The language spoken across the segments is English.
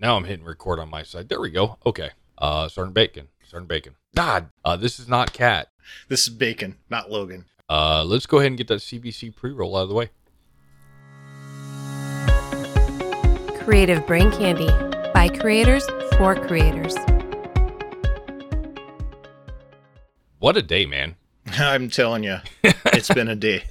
Now I'm hitting record on my side. There we go. Okay. Uh, Sergeant Bacon. Sergeant Bacon. God, uh, this is not Kat. This is Bacon, not Logan. Uh, let's go ahead and get that CBC pre-roll out of the way. Creative Brain Candy by creators for creators. What a day, man. I'm telling you, it's been a day.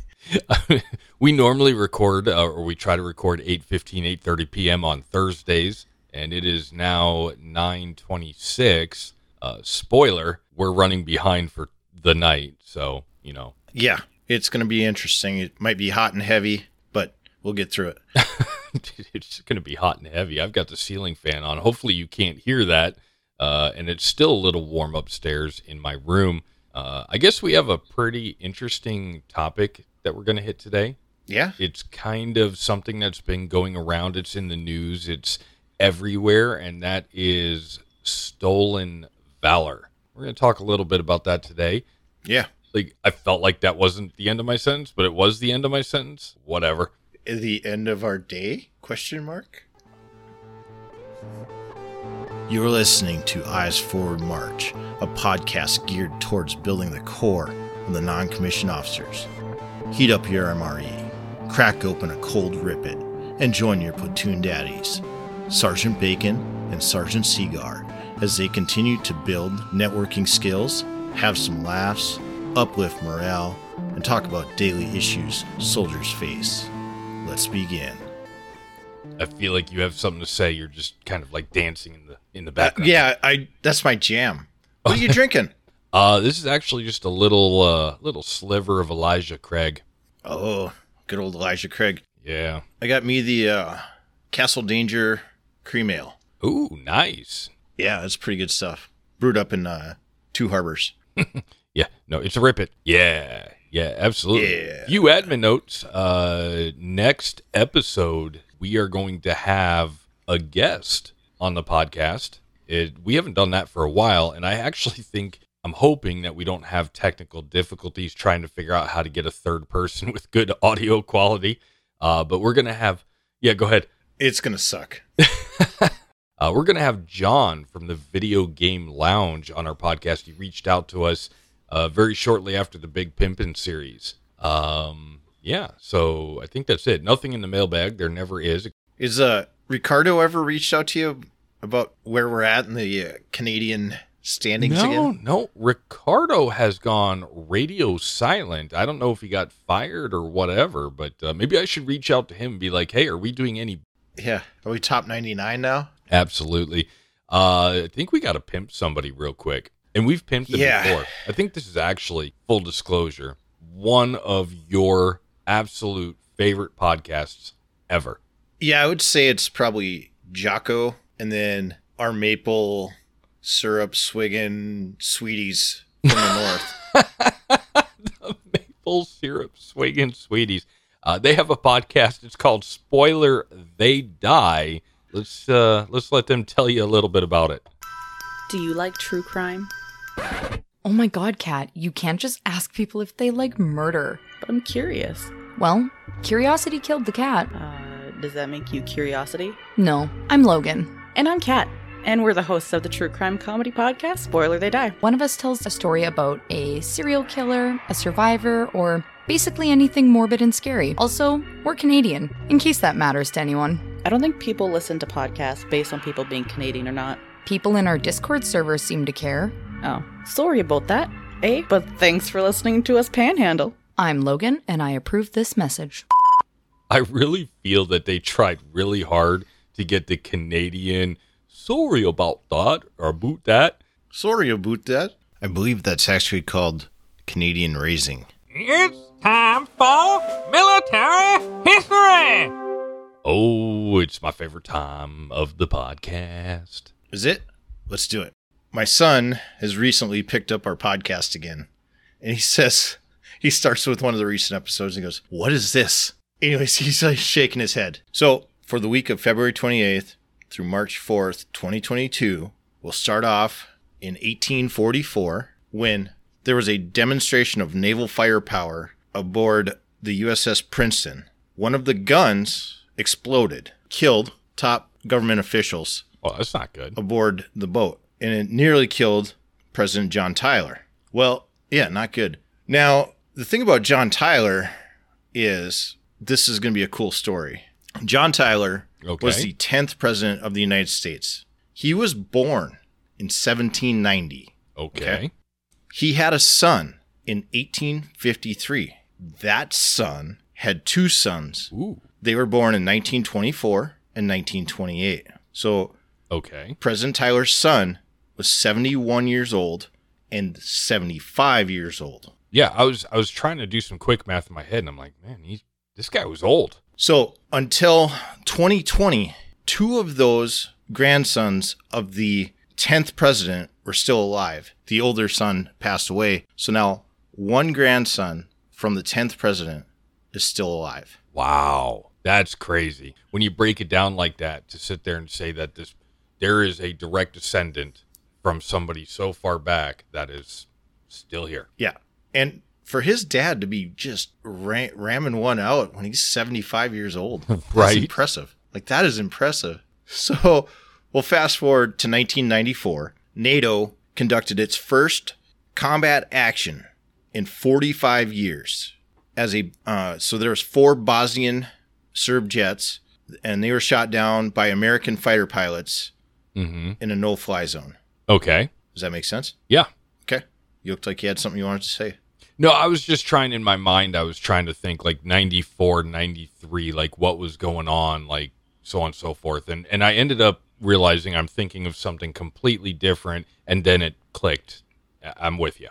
we normally record, uh, or we try to record 8.15, 8.30 p.m. on Thursdays, and it is now 9.26. Uh, spoiler, we're running behind for the night, so, you know. Yeah, it's going to be interesting. It might be hot and heavy, but we'll get through it. it's going to be hot and heavy. I've got the ceiling fan on. Hopefully, you can't hear that. Uh, and it's still a little warm upstairs in my room. Uh, I guess we have a pretty interesting topic that we're going to hit today. Yeah. It's kind of something that's been going around. It's in the news, it's everywhere, and that is stolen valor. We're going to talk a little bit about that today. Yeah. Like, I felt like that wasn't the end of my sentence, but it was the end of my sentence. Whatever. The end of our day? Question mark. You're listening to Eyes Forward March, a podcast geared towards building the core of the non commissioned officers. Heat up your MRE, crack open a cold rip it, and join your platoon daddies, Sergeant Bacon and Sergeant Seagar, as they continue to build networking skills, have some laughs, uplift morale, and talk about daily issues soldiers face. Let's begin. I feel like you have something to say. You're just kind of like dancing in the in the Uh, background. yeah, I that's my jam. What are you drinking? Uh, this is actually just a little uh little sliver of Elijah Craig. Oh, good old Elijah Craig. Yeah. I got me the uh, Castle Danger cream ale. Ooh, nice. Yeah, it's pretty good stuff. Brewed up in uh, Two Harbors. Yeah. No, it's a rip it. Yeah. Yeah, absolutely. Yeah. Few admin notes. Uh, next episode, we are going to have a guest on the podcast. It, we haven't done that for a while, and I actually think I'm hoping that we don't have technical difficulties trying to figure out how to get a third person with good audio quality. Uh, but we're gonna have. Yeah, go ahead. It's gonna suck. Uh, we're going to have John from the Video Game Lounge on our podcast. He reached out to us uh, very shortly after the Big Pimpin' series. Um, yeah, so I think that's it. Nothing in the mailbag. There never is. Is uh Ricardo ever reached out to you about where we're at in the uh, Canadian standings no, again? no. Ricardo has gone radio silent. I don't know if he got fired or whatever, but uh, maybe I should reach out to him and be like, hey, are we doing any Yeah. Are we top ninety nine now? Absolutely. Uh, I think we got to pimp somebody real quick. And we've pimped them Yeah. before. I think this is actually, full disclosure, one of your absolute favorite podcasts ever. Yeah, I would say it's probably Jocko and then our maple syrup swiggin' sweeties from the north. the Maple syrup swiggin' sweeties. Uh, they have a podcast. It's called Spoiler They Die. Let's uh, let's let them tell you a little bit about it. Do you like true crime? Oh my god, Kat, you can't just ask people if they like murder. But I'm curious. Well, curiosity killed the cat. Uh, does that make you curiosity? No, I'm Logan. And I'm Kat, and we're the hosts of the true crime comedy podcast, Spoiler They Die. One of us tells a story about a serial killer, a survivor, or basically anything morbid and scary. Also, we're Canadian, in case that matters to anyone. I don't think people listen to podcasts based on people being Canadian or not. People in our Discord server seem to care. Oh, sorry about that, eh? But thanks for listening to us panhandle. I'm Logan, and I approve this message. I really feel that they tried really hard to get the Canadian sorry about that or boot that. Sorry about that. I believe that's actually called Canadian raising. It's time for military history. Oh, it's my favorite time of the podcast. Is it? Let's do it. My son has recently picked up our podcast again, and he says he starts with one of the recent episodes and goes, "What is this?" Anyways, he's like shaking his head. So for the week of February 28th through March 4th, 2022, we'll start off in 1844 when there was a demonstration of naval firepower aboard the USS Princeton. One of the guns exploded, killed top government officials, Oh, that's not good. aboard the boat, and it nearly killed President John Tyler. Well, yeah, not good. Now, the thing about John Tyler is this is going to be a cool story. John Tyler Okay. was the 10th president of the United States. He was born in 1790. Okay. Okay. He had a son in 1853. That son had two sons. Ooh. They were born in 1924 and 1928. So Okay. President Tyler's son was 71 years old and 75 years old. Yeah, I was I was trying to do some quick math in my head, and I'm like, man, he this guy was old. So until 2020, two of those grandsons of the 10th president were still alive. The older son passed away. So now one grandson from the 10th president is still alive. Wow, that's crazy. When you break it down like that, to sit there and say that this there is a direct descendant from somebody so far back that is still here. Yeah. And for his dad to be just ram- ramming one out when he's 75 years old, that's Right. impressive. Like, that is impressive. So, we'll fast forward to 1994. NATO conducted its first combat action in 45 years. As a uh, so there was four Bosnian Serb jets, and they were shot down by American fighter pilots Mm-hmm. in a no-fly zone. Okay. Does that make sense? Yeah. Okay. You looked like you had something you wanted to say. No, I was just trying in my mind, I was trying to think like 94, 93, like what was going on, like so on and so forth. And and I ended up realizing I'm thinking of something completely different and then it clicked. I'm with you.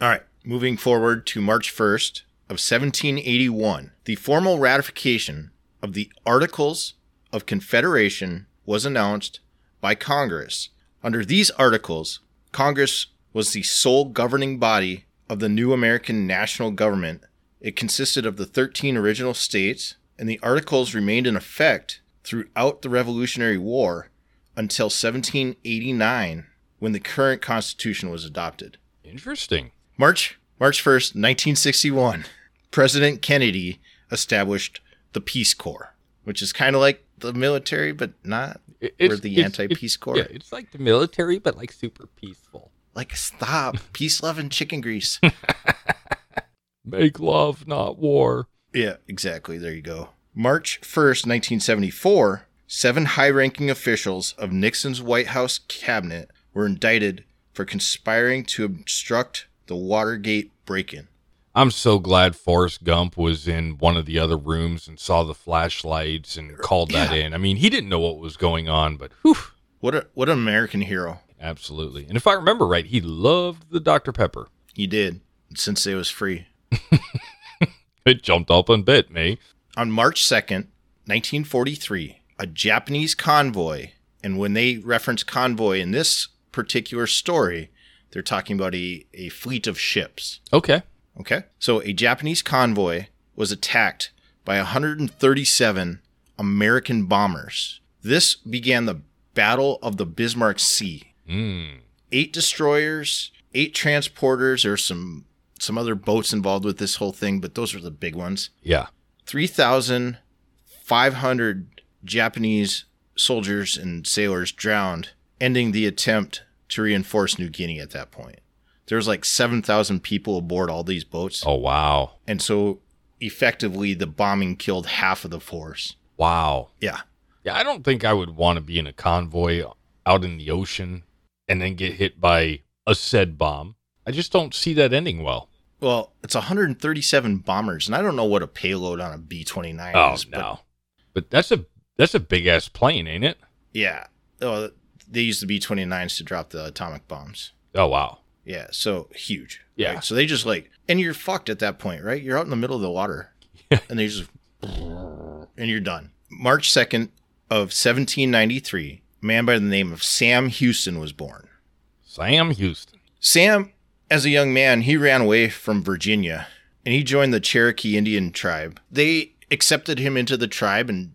All right, moving forward to March 1st of 1781, the formal ratification of the Articles of Confederation was announced by Congress. Under these articles, Congress was the sole governing body of the new American national government. It consisted of the 13 original states, and the articles remained in effect throughout the Revolutionary War until 1789 when the current Constitution was adopted. Interesting. March March 1st, 1961, President Kennedy established the Peace Corps, which is kind of like the military but not. It- We're the it's- anti-peace it's- corps. Yeah, it's like the military, but like super peaceful. Like stop, peace loving chicken grease. Make love, not war. yeah, exactly. There you go. March 1st, 1974, seven high-ranking officials of Nixon's White House cabinet were indicted for conspiring to obstruct the Watergate break-in. I'm so glad Forrest Gump was in one of the other rooms and saw the flashlights and called that Yeah. in. I mean, he didn't know what was going on, but whew, What a what an American hero. absolutely. And if I remember right, he loved the Dr. Pepper. He did since it was free. It jumped up and bit me. On March 2nd, 1943, a Japanese convoy, and when they reference convoy in this particular story, they're talking about a, a fleet of ships. Okay. Okay? So a Japanese convoy was attacked by 137 American bombers. This began the Battle of the Bismarck Sea. Mm. Eight destroyers, eight transporters, there's some some other boats involved with this whole thing, but those are the big ones. Yeah. 3,500 Japanese soldiers and sailors drowned, ending the attempt to reinforce New Guinea at that point. There was like 7,000 people aboard all these boats. Oh, wow. And so effectively, the bombing killed half of the force. Wow. Yeah. Yeah, I don't think I would want to be in a convoy out in the ocean and then get hit by a said bomb. I just don't see that ending well. Well, it's 137 bombers, and I don't know what a payload on a B 29 Oh is. But no. But that's a that's a big ass plane, ain't it? yeah. Oh, they used the B 29s to drop the atomic bombs. Oh wow. Yeah, so huge. Yeah. right? So they just like, and you're fucked at that point, right? You're out in the middle of the water, and they just, and you're done. March second of 1793, a man by the name of Sam Houston was born. Sam Houston. Sam, as a young man, he ran away from Virginia, and he joined the Cherokee Indian tribe. They accepted him into the tribe and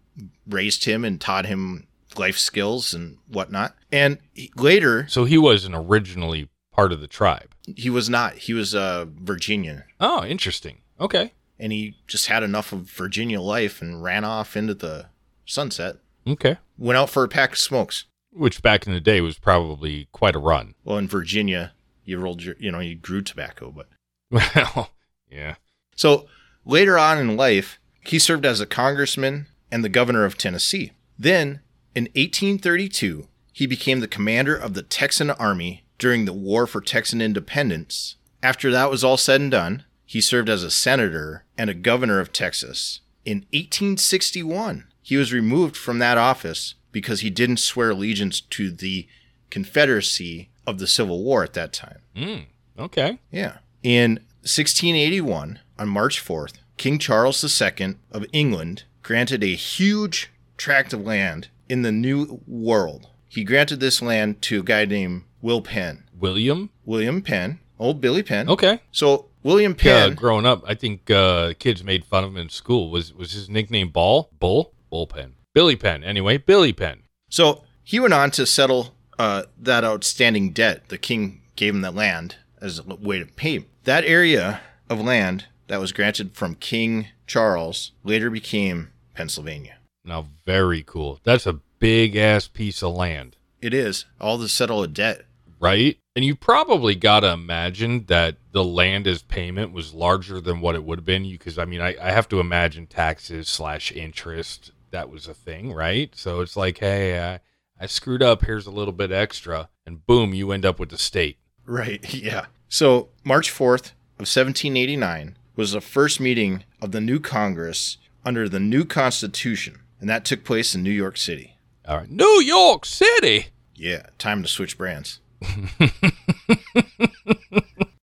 raised him and taught him life skills and whatnot. And he- later, So he wasn't originally part of the tribe. he was not. He was a Virginian. Oh, interesting. Okay. and he just had enough of Virginia life and ran off into the sunset. Okay. Went out for a pack of smokes. which back in the day was probably quite a run. Well, in Virginia, you rolled your, you know, you grew tobacco, but Well, yeah. So later on in life, he served as a congressman and the governor of Tennessee. Then, in 1832, he became the commander of the Texan Army during the War for Texan Independence. After that was all said and done, he served as a senator and a governor of Texas. In 1861, he was removed from that office because he didn't swear allegiance to the Confederacy of the Civil War at that time. Mm, okay. Yeah. In 1681, on March 4th, King Charles II of England granted a huge tract of land in the New World. He granted this land to a guy named Will Penn. William. William Penn, old Billy Penn. Okay. So William Yeah, Penn, growing up, I think uh, kids made fun of him in school. Was was his nickname Ball? Bull? Bullpen. Billy Penn. Anyway, Billy Penn. so he went on to settle uh, that outstanding debt. The king gave him that land as a way to pay him. That area of land that was granted from King Charles later became Pennsylvania. Now, very cool. That's a big ass piece of land, It is all to settle a debt. right? And you probably got to imagine that the land as payment was larger than what it would have been. Because I mean, I, I have to imagine taxes slash interest. That was a thing, right? So it's like, hey, I, I screwed up. Here's a little bit extra, and boom, you end up with the state. Right, yeah. So, March 4th of 1789 was the first meeting of the new Congress under the new Constitution, and that took place in New York City. All right, New York City. Yeah, time to switch brands.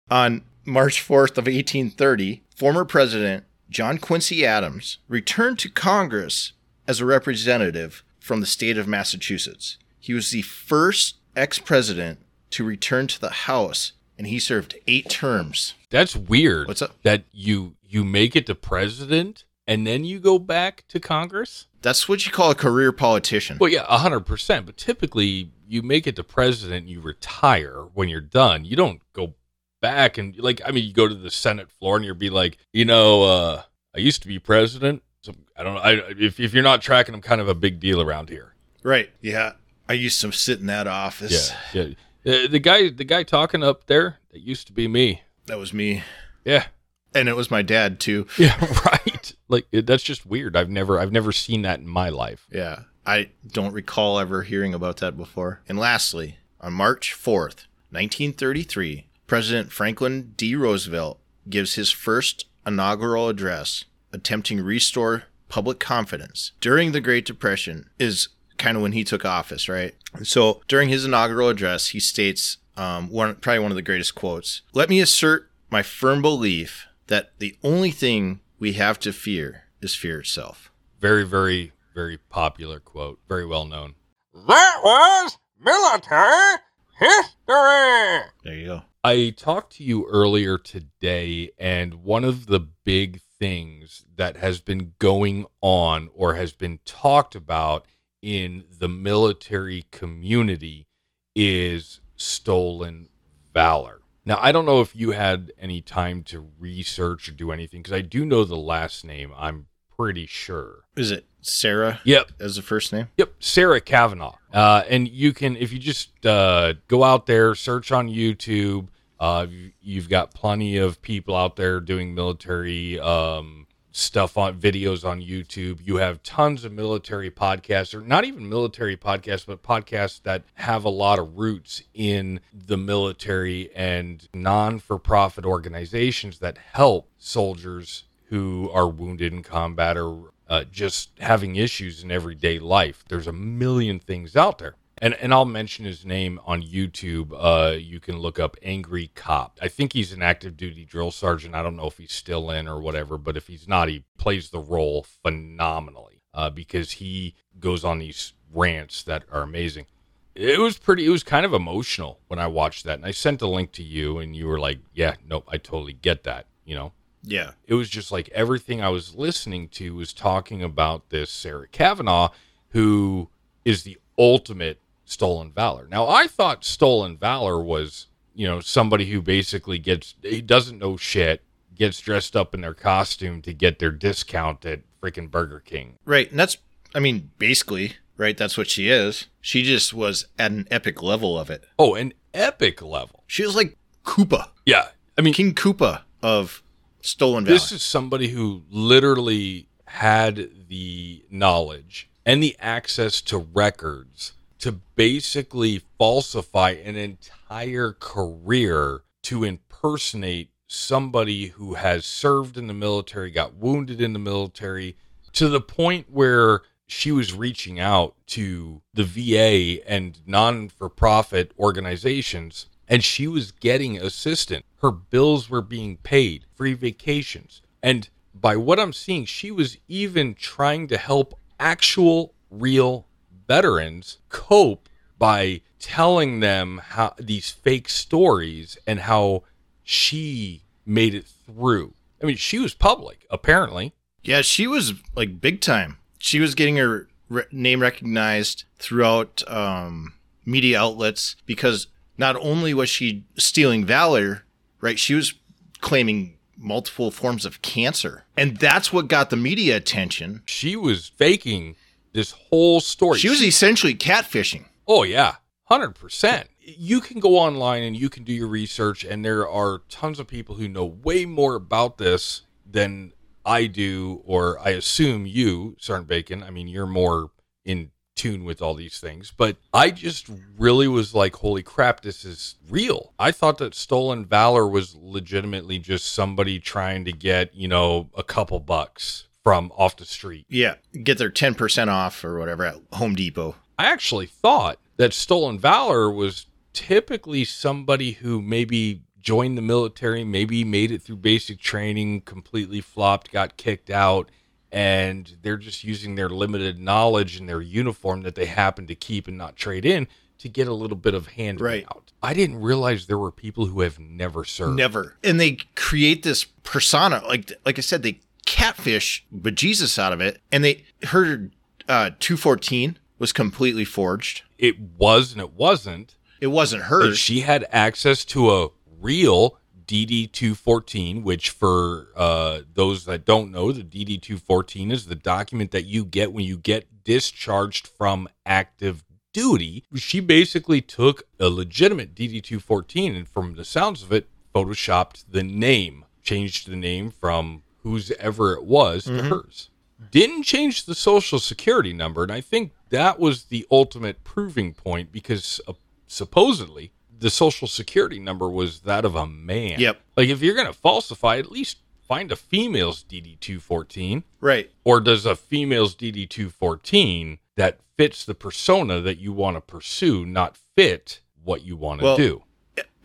On March 4th of 1830, former President John Quincy Adams returned to Congress as a representative from the state of Massachusetts. He was the first ex-president to return to the House, and he served eight terms. That's weird. What's up? That you you make it to president and then you go back to Congress? That's what you call a career politician. Well, yeah, hundred percent. But typically, you make it to president, you retire when you're done. You don't go back and like. I mean, you go to the Senate floor and you'll be like, you know, uh, I used to be president. So I don't know. I, if if you're not tracking, I'm kind of a big deal around here. Right. Yeah. I used to sit in that office. Yeah, yeah. Uh, the guy, the guy talking up there, that used to be me. That was me. Yeah, And it was my dad too. yeah, right. Like it, that's just weird. I've never, I've never seen that in my life. Yeah. I don't recall ever hearing about that before. And lastly, on March 4th, 1933, President Franklin D. Roosevelt gives his first inaugural address attempting to restore public confidence during the Great Depression is kind of when he took office, right? So during his inaugural address, he states um, one probably one of the greatest quotes. Let me assert my firm belief that the only thing we have to fear is fear itself. Very, very, very popular quote. Very well known. That was military history. There you go. I talked to you earlier today, and one of the big things that has been going on or has been talked about in the military community is stolen valor. Now, I don't know if you had any time to research or do anything because I do know the last name. I'm pretty sure. Is it Sarah Yep. as the first name? Yep, Sarah Kavanaugh. Uh, and you can, if you just uh, go out there, search on YouTube. Uh, you- you've got plenty of people out there doing military um, stuff on videos on YouTube. You have tons of military podcasts, or not even military podcasts, but podcasts that have a lot of roots in the military and non for profit organizations that help soldiers who are wounded in combat or uh, just having issues in everyday life. There's a million things out there. And, and I'll mention his name on YouTube. Uh, you can look up Angry Cop. I think he's an active duty drill sergeant. I don't know if he's still in or whatever, but if he's not, he plays the role phenomenally uh, because he goes on these rants that are amazing. It was pretty, it was kind of emotional when I watched that. And I sent a link to you, and you were like, yeah, nope, I totally get that, you know? Yeah. it was just like everything I was listening to was talking about this Sarah Kavanaugh, who is the ultimate stolen valor. Now, I thought stolen valor was, you know, somebody who basically gets, he doesn't know shit, gets dressed up in their costume to get their discount at freaking Burger King. Right. And that's I mean, basically, right? That's what she is. She just was at an epic level of it. Oh, an epic level. She was like Koopa, Yeah. I mean, King Koopa of Stolen valor. this is somebody who literally had the knowledge and the access to records to basically falsify an entire career to impersonate somebody who has served in the military, got wounded in the military, to the point where she was reaching out to the VA and non for profit organizations and she was getting assistance. Her bills were being paid, free vacations. And by what I'm seeing, she was even trying to help actual real veterans cope by telling them how these fake stories and how she made it through. I mean, she was public, apparently. Yeah, she was like big time. She was getting her re- name recognized throughout um, media outlets because not only was she stealing valor, right? She was claiming multiple forms of cancer, and that's what got the media attention. She was faking this whole story. She was essentially catfishing. Oh yeah, hundred percent. You can go online and you can do your research, and there are tons of people who know way more about this than I do, or I assume you, Sergeant Bacon. I mean, you're more in tune with all these things, but I just really was like, "Holy crap, this is real!" I thought that stolen valor was legitimately just somebody trying to get you know a couple bucks from off the street. Yeah, get their ten percent off or whatever at Home Depot. I actually thought that stolen valor was typically somebody who maybe joined the military, maybe made it through basic training, completely flopped, got kicked out, and they're just using their limited knowledge and their uniform that they happen to keep and not trade in to get a little bit of hand Right. out. I didn't realize there were people who have never served. Never. And they create this persona, like like I said, they catfish bejesus out of it, and they her uh, two fourteen was completely forged. It was and it wasn't. It wasn't hers. she had access to a real DD214, which for uh, those that don't know, the DD214 is the document that you get when you get discharged from active duty. She basically took a legitimate DD214 and, from the sounds of it, photoshopped the name, changed the name from whose ever it was to hers. Didn't change the social security number, and I think that was the ultimate proving point because uh, supposedly the social security number was that of a man. Yep. Like if you're gonna falsify, at least find a female's DD two fourteen. right. Or does a female's DD two fourteen that fits the persona that you want to pursue not fit what you want to Well- do?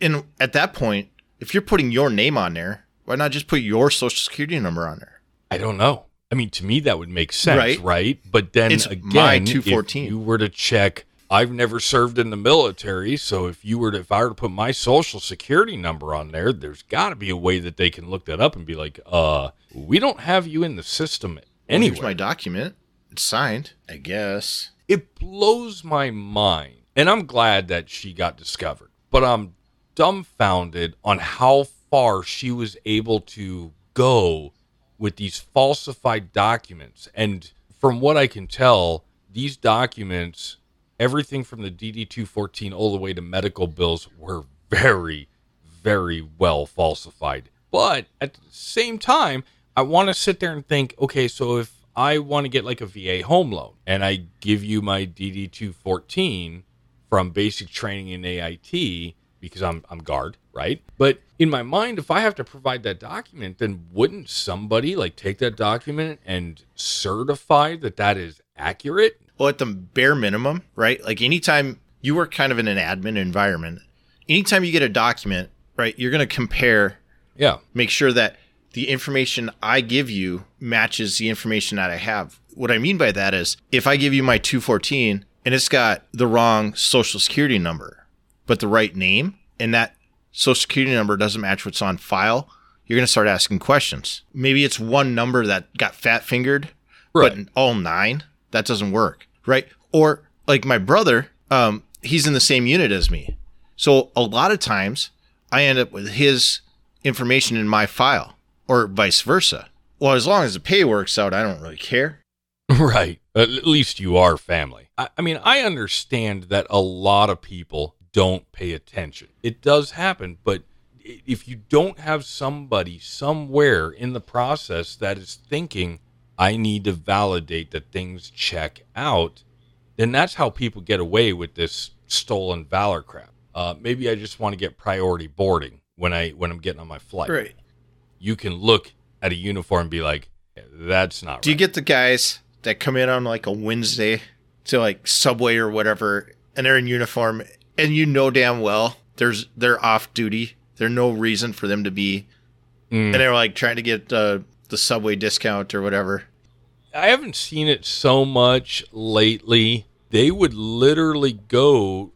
And at that point, if you're putting your name on there, why not just put your social security number on there? I don't know. I mean, to me, that would make sense, Right. right? But then It's again, if you were to check, I've never served in the military, so if you were to, if I were to put my social security number on there, there's got to be a way that they can look that up and be like, uh, we don't have you in the system Well, anyway. Here's my document. It's signed, I guess. it blows my mind. And I'm glad that she got discovered, but I'm dumbfounded on how far she was able to go with these falsified documents. And from what I can tell, these documents, everything from the DD 214 all the way to medical bills, were very, very well falsified. But at the same time, I want to sit there and think okay, so if I want to get like a VA home loan and I give you my DD 214 from basic training in AIT because I'm, I'm guard, right? But in my mind, if I have to provide that document, then wouldn't somebody like take that document and certify that that is accurate? Well, at the bare minimum, right? Like anytime you work kind of in an admin environment, anytime you get a document, right, you're going to compare, Yeah. make sure that the information I give you matches the information that I have. What I mean by that is if I give you my 214 and it's got the wrong social security number, but the right name, and that social security number doesn't match what's on file, you're going to start asking questions. Maybe it's one number that got fat fingered, Right. but all nine, that doesn't work, right? Or like my brother, um, he's in the same unit as me. So a lot of times I end up with his information in my file or vice versa. Well, as long as the pay works out, I don't really care. Right. At least you are family. I, I mean, I understand that a lot of people don't pay attention. It does happen, but if you don't have somebody somewhere in the process that is thinking, I need to validate that things check out, then that's how people get away with this stolen valor crap. Uh, maybe I just want to get priority boarding when I when I'm getting on my flight. Right. You can look at a uniform and be like, "That's not." Do you get the guys that come in on like a Wednesday to like Subway or whatever, and they're in uniform, and you know damn well there's they're off duty. There's no reason for them to be, Mm. and they're like trying to get uh, the Subway discount or whatever. I haven't seen it so much lately. They would literally go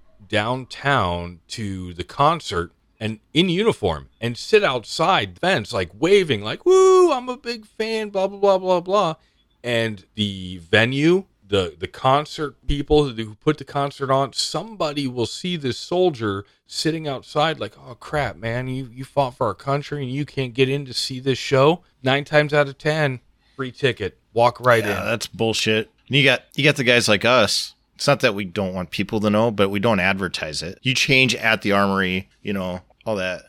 downtown to the concert and in uniform and sit outside the fence like waving like woo I'm a big fan blah blah blah blah blah and the venue the the concert people who put the concert on somebody will see this soldier sitting outside like oh crap man you you fought for our country and you can't get in to see this show 9 times out of 10 free ticket walk right Yeah, in that's bullshit. And you got you got the guys like us. It's not that we don't want people to know, but we don't advertise it. You change at the armory, you know, all that.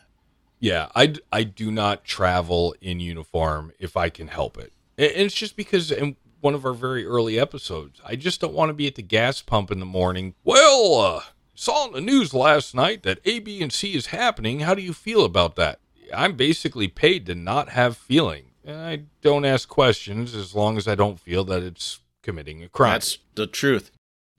Yeah, i i do not travel in uniform if I can help it. And and it's just because in one of our very early episodes, I just don't want to be at the gas pump in the morning. Well, uh, saw in the news last night that A, B, and C is happening. How do you feel about that? I'm basically paid to not have feeling. And I don't ask questions as long as I don't feel that it's committing a crime That's the truth.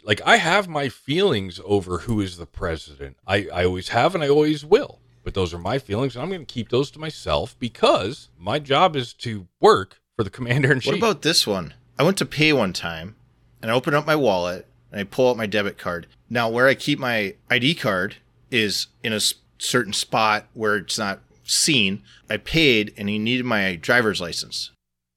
like I have my feelings over who is the president. I, I always have and I always will. But those are my feelings and I'm going to keep those to myself because my job is to work for the commander in chief. What about this one? I went to pay one time and I open up my wallet and I pull out my debit card. Now, where I keep my ID card is in a certain spot where it's not seen. I paid and he needed my driver's license.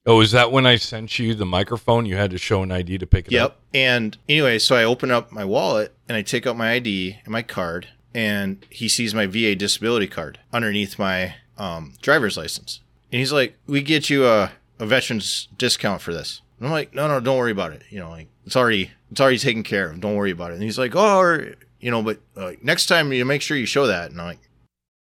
Oh, is that when I sent you the microphone? You had to show an ID to pick it Yep. up? Yep. And anyway, so I open up my wallet and I take out my ID and my card, and he sees my VA disability card underneath my um, driver's license. And he's like, "We get you a, a veterans discount for this." And I'm like, "No, no, don't worry about it. You know, like it's already it's already taken care of. Don't worry about it." And he's like, "Oh, or, you know, but uh, next time you make sure you show that." And I'm like,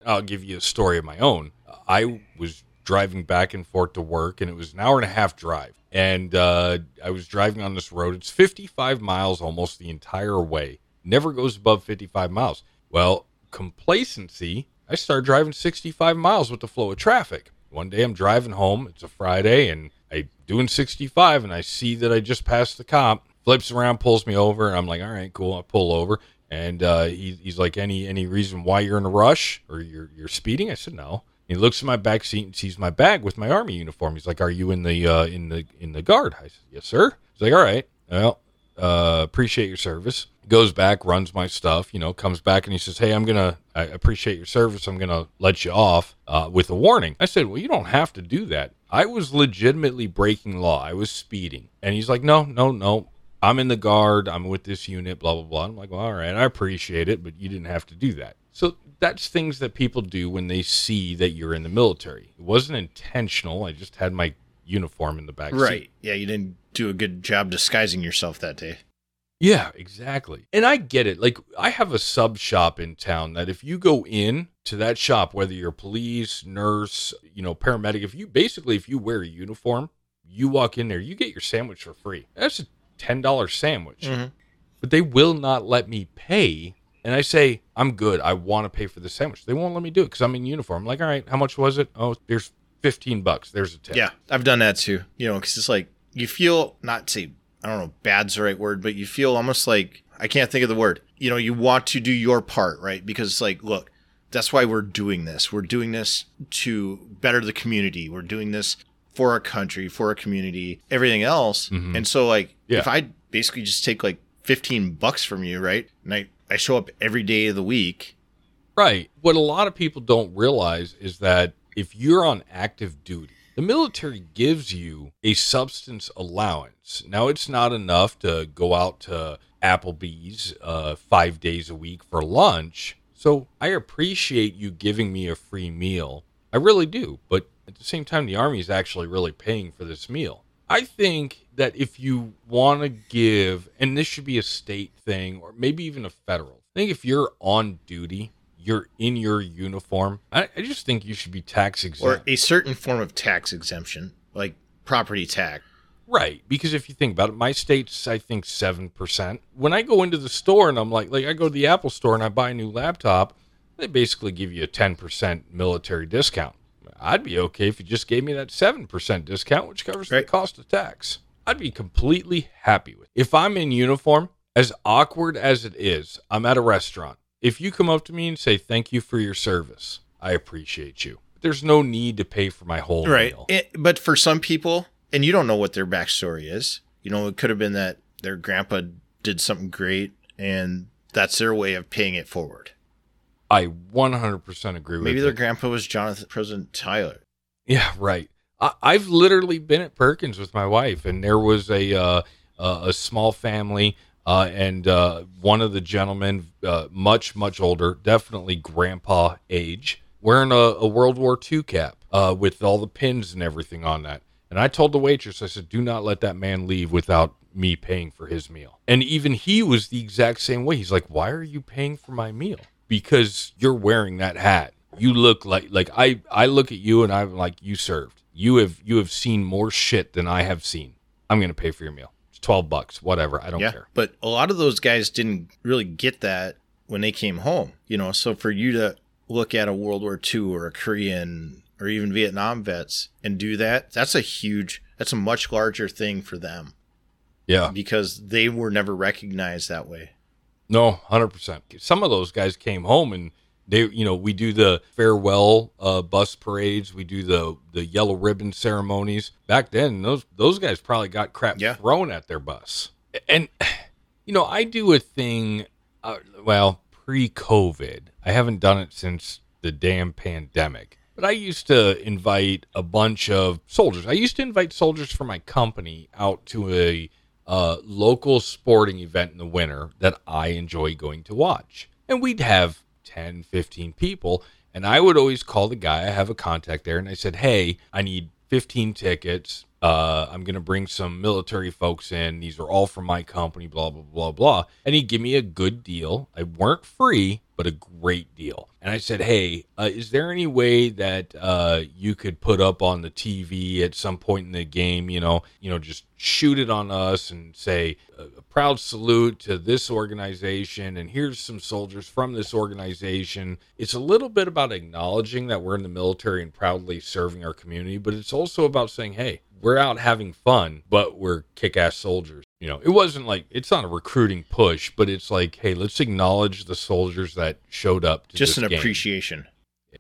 I'll give you a story of my own. I was driving back and forth to work, and it was an hour and a half drive. And uh, I was driving on this road. It's 55 miles almost the entire way. Never goes above 55 miles. Well, complacency, I started driving 65 miles with the flow of traffic. One day I'm driving home. It's a Friday, and I doing 65, and I see that I just passed the cop. Flips around, pulls me over, and I'm like, "All right, cool." I pull over, and uh, he, he's like, "Any any reason why you're in a rush or you're you're speeding?" I said, "No." He looks at my back seat and sees my bag with my army uniform. He's like, "Are you in the uh, in the in the guard?" I said, "Yes, sir." He's like, "All right, well, uh, appreciate your service." Goes back, runs my stuff, you know, comes back and he says, "Hey, I'm gonna, I appreciate your service. I'm gonna let you off uh, with a warning." I said, "Well, you don't have to do that. I was legitimately breaking law. I was speeding." And he's like, "No, no, no. I'm in the guard. I'm with this unit. Blah blah blah." I'm like, well, "All right, I appreciate it, but you didn't have to do that." So that's things that people do when they see that you're in the military. It wasn't intentional. I just had my uniform in the back seat. "Right, yeah, you didn't do a good job disguising yourself that day." Yeah, exactly. And I get it. Like I have a sub shop in town that if you go in to that shop, whether you're police, nurse, you know, paramedic, if you basically if you wear a uniform, you walk in there, you get your sandwich for free. That's a ten dollar sandwich. Mhm. But they will not let me pay. And I say, I'm good. I want to pay for the sandwich. They won't let me do it because I'm in uniform. I'm like, all right, how much was it? Oh, there's fifteen bucks. There's a tip. Yeah, I've done that too. You know, because it's like you feel not say I don't know, bad's the right word, but you feel almost like I can't think of the word. You know, you want to do your part, right? Because it's like, look, that's why we're doing this. We're doing this to better the community. We're doing this for our country, for our community, everything else. Mhm. And so, like, Yeah. if I basically just take like fifteen bucks from you, right, and I I show up every day of the week, Right. What a lot of people don't realize is that if you're on active duty, the military gives you a subsistence allowance. Now, it's not enough to go out to Applebee's uh, five days a week for lunch. So I appreciate you giving me a free meal. I really do. But at the same time, the Army is actually really paying for this meal. I think that if you want to give, and this should be a state thing or maybe even a federal, I think if you're on duty, you're in your uniform, I, I just think you should be tax exempt Or a certain form of tax exemption, like property tax. right. Because if you think about it, my state's, I think, 7%. When I go into the store and I'm like, like, I go to the Apple store and I buy a new laptop, they basically give you a 10% military discount. I'd be okay if you just gave me that 7% discount, which covers Right. the cost of tax. I'd be completely happy with. It. If I'm in uniform, as awkward as it is, I'm at a restaurant. If you come up to me and say thank you for your service, I appreciate you. There's no need to pay for my whole Right. meal. It- but for some people, and you don't know what their backstory is, you know, it could have been that their grandpa did something great and that's their way of paying it forward. I 100% agree with you. Maybe their grandpa was Jonathan President Tyler. Yeah, right. I, I've literally been at Perkins with my wife, and there was a uh, uh, a small family, uh, and uh, one of the gentlemen, uh, much much older, definitely grandpa age, wearing a, a World War II cap uh, with all the pins and everything on that. And I told the waitress, I said, "Do not let that man leave without." Me paying for his meal. And even he was the exact same way. He's like, Why are you paying for my meal? Because you're wearing that hat you look like like I I look at you and I'm like you served. You have you have seen more shit than I have seen. I'm gonna pay for your meal. It's twelve bucks, whatever. I don't yeah. care. But a lot of those guys didn't really get that when they came home, you know. So for you to look at a World War II or a Korean or even Vietnam vets and do that, that's a huge, that's a much larger thing for them Yeah, because they were never recognized that way. no, hundred percent. Some of those guys came home and they, you know, we do the farewell uh, bus parades, we do the the yellow ribbon ceremonies. Back then, those those guys probably got crap Yeah. thrown at their bus. And you know, I do a thing. Uh, well, pre-COVID, I haven't done it since the damn pandemic. But I used to invite a bunch of soldiers. I used to invite soldiers from my company out to a uh, local sporting event in the winter that I enjoy going to watch. And we'd have 10, 15 people. And I would always call the guy, I have a contact there, and I said, Hey, I need 15 tickets. Uh, I'm going to bring some military folks in. These are all from my company, blah, blah, blah, blah. And he'd give me a good deal. I weren't free, but a great deal. And I said, Hey, uh, is there any way that uh, you could put up on the TV at some point in the game, you know, you know, just shoot it on us and say a, a proud salute to this organization and here's some soldiers from this organization. It's a little bit about acknowledging that we're in the military and proudly serving our community, but it's also about saying, hey, we're out having fun, but we're kick ass soldiers. You know, it wasn't like it's not a recruiting push, but it's like, hey, let's acknowledge the soldiers that showed up. To Just an game. appreciation.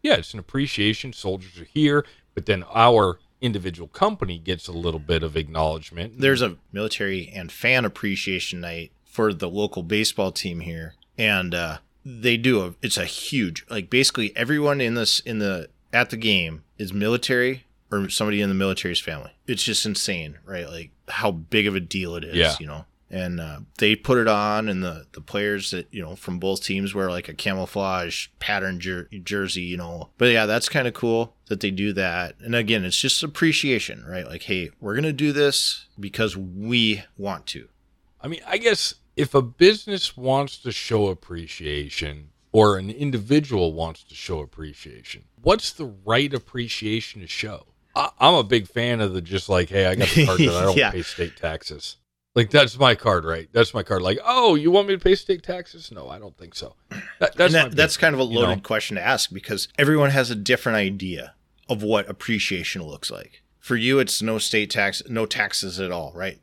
Yeah, it's an appreciation. Soldiers are here, but then our individual company gets a little bit of acknowledgement. There's a military and fan appreciation night for the local baseball team here, and uh, they do a. It's a huge like basically everyone in this in the at the game is military or somebody in the military's family. It's just insane, right? Like how big of a deal it is, Yeah. you know. And uh, they put it on, and the the players that you know from both teams wear like a camouflage pattern jer- jersey, you know. But yeah, that's kind of cool that they do that. And again, it's just appreciation, right? Like, hey, we're gonna do this because we want to. I mean, I guess if a business wants to show appreciation or an individual wants to show appreciation, what's the right appreciation to show? I, I'm a big fan of the just like, hey, I got the card that I don't Yeah. pay state taxes. Like that's my card, right? That's my card. Like, oh, you want me to pay state taxes? No, I don't think so. That, that's that, big that's kind of a you know? loaded question to ask because everyone has a different idea of what appreciation looks like. For you, it's no state tax, no taxes at all, right?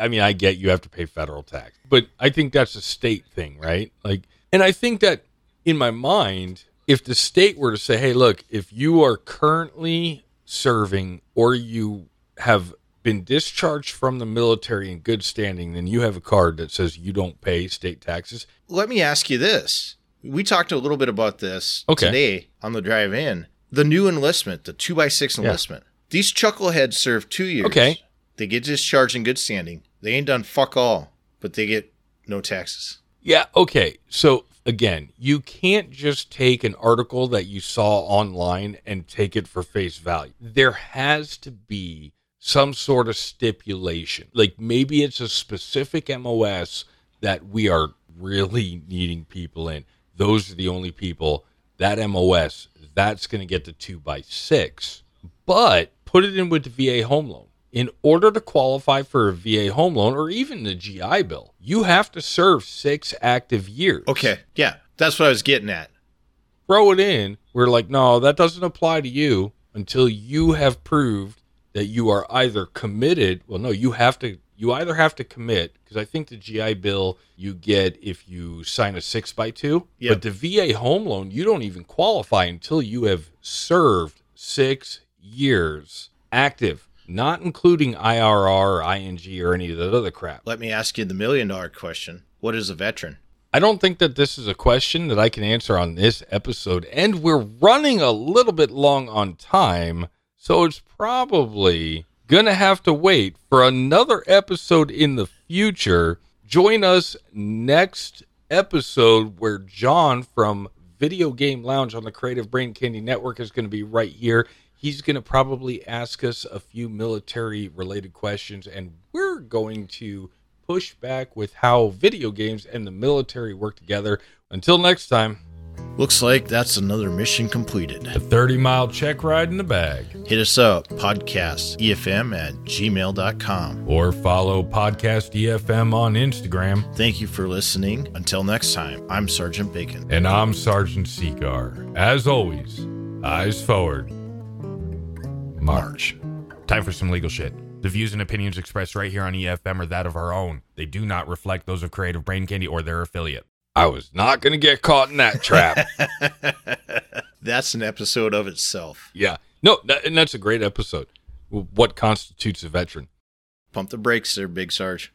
I mean, I get you have to pay federal tax, but I think that's a state thing, right? Like, and I think that in my mind, if the state were to say, hey, look, if you are currently serving or you have been discharged from the military in good standing, then you have a card that says you don't pay state taxes. Let me ask you this. We talked a little bit about this Okay. today on the drive in. The new enlistment, the two by six enlistment. These chuckleheads serve two years. Okay. They get discharged in good standing. They ain't done fuck all, but they get no taxes. Yeah. Okay. So again, you can't just take an article that you saw online and take it for face value. There has to be some sort of stipulation. Like maybe it's a specific MOS that we are really needing people in. Those are the only people that MOS that's going to get the two by six. But put it in with the VA home loan. In order to qualify for a VA home loan or even the GI Bill, you have to serve six active years. Okay, yeah, that's what I was getting at. Throw it in. We're like, no, that doesn't apply to you until you have proved that you are either committed. Well, no, you have to. You either have to commit because I think the GI Bill you get if you sign a six by two, Yep. but the VA home loan you don't even qualify until you have served six years active, not including IRR or ING or any of that other crap. Let me ask you the million dollar question What is a veteran? I don't think that this is a question that I can answer on this episode, and we're running a little bit long on time, so it's probably gonna have to wait for another episode in the future. Join us next episode where John from Video Game Lounge on the Creative Brain Candy Network is going to be right here. He's going to probably ask us a few military related questions, and we're going to push back with how video games and the military work together. Until next time, Looks like that's another mission completed. A 30 mile check ride in the bag. Hit us up, podcast efm at gmail.com. Or follow Podcast EFM on Instagram. Thank you for listening. Until next time, I'm Sergeant Bacon. And I'm Sergeant Seagar. As always, eyes forward. March. Time for some legal shit. The views and opinions expressed right here on EFM are that of our own. They do not reflect those of Creative Brain Candy or their affiliate. I was not going to get caught in that trap. That's an episode of itself. yeah. No, that, and that's a great episode. What constitutes a veteran? Pump the brakes there, Big Sarge.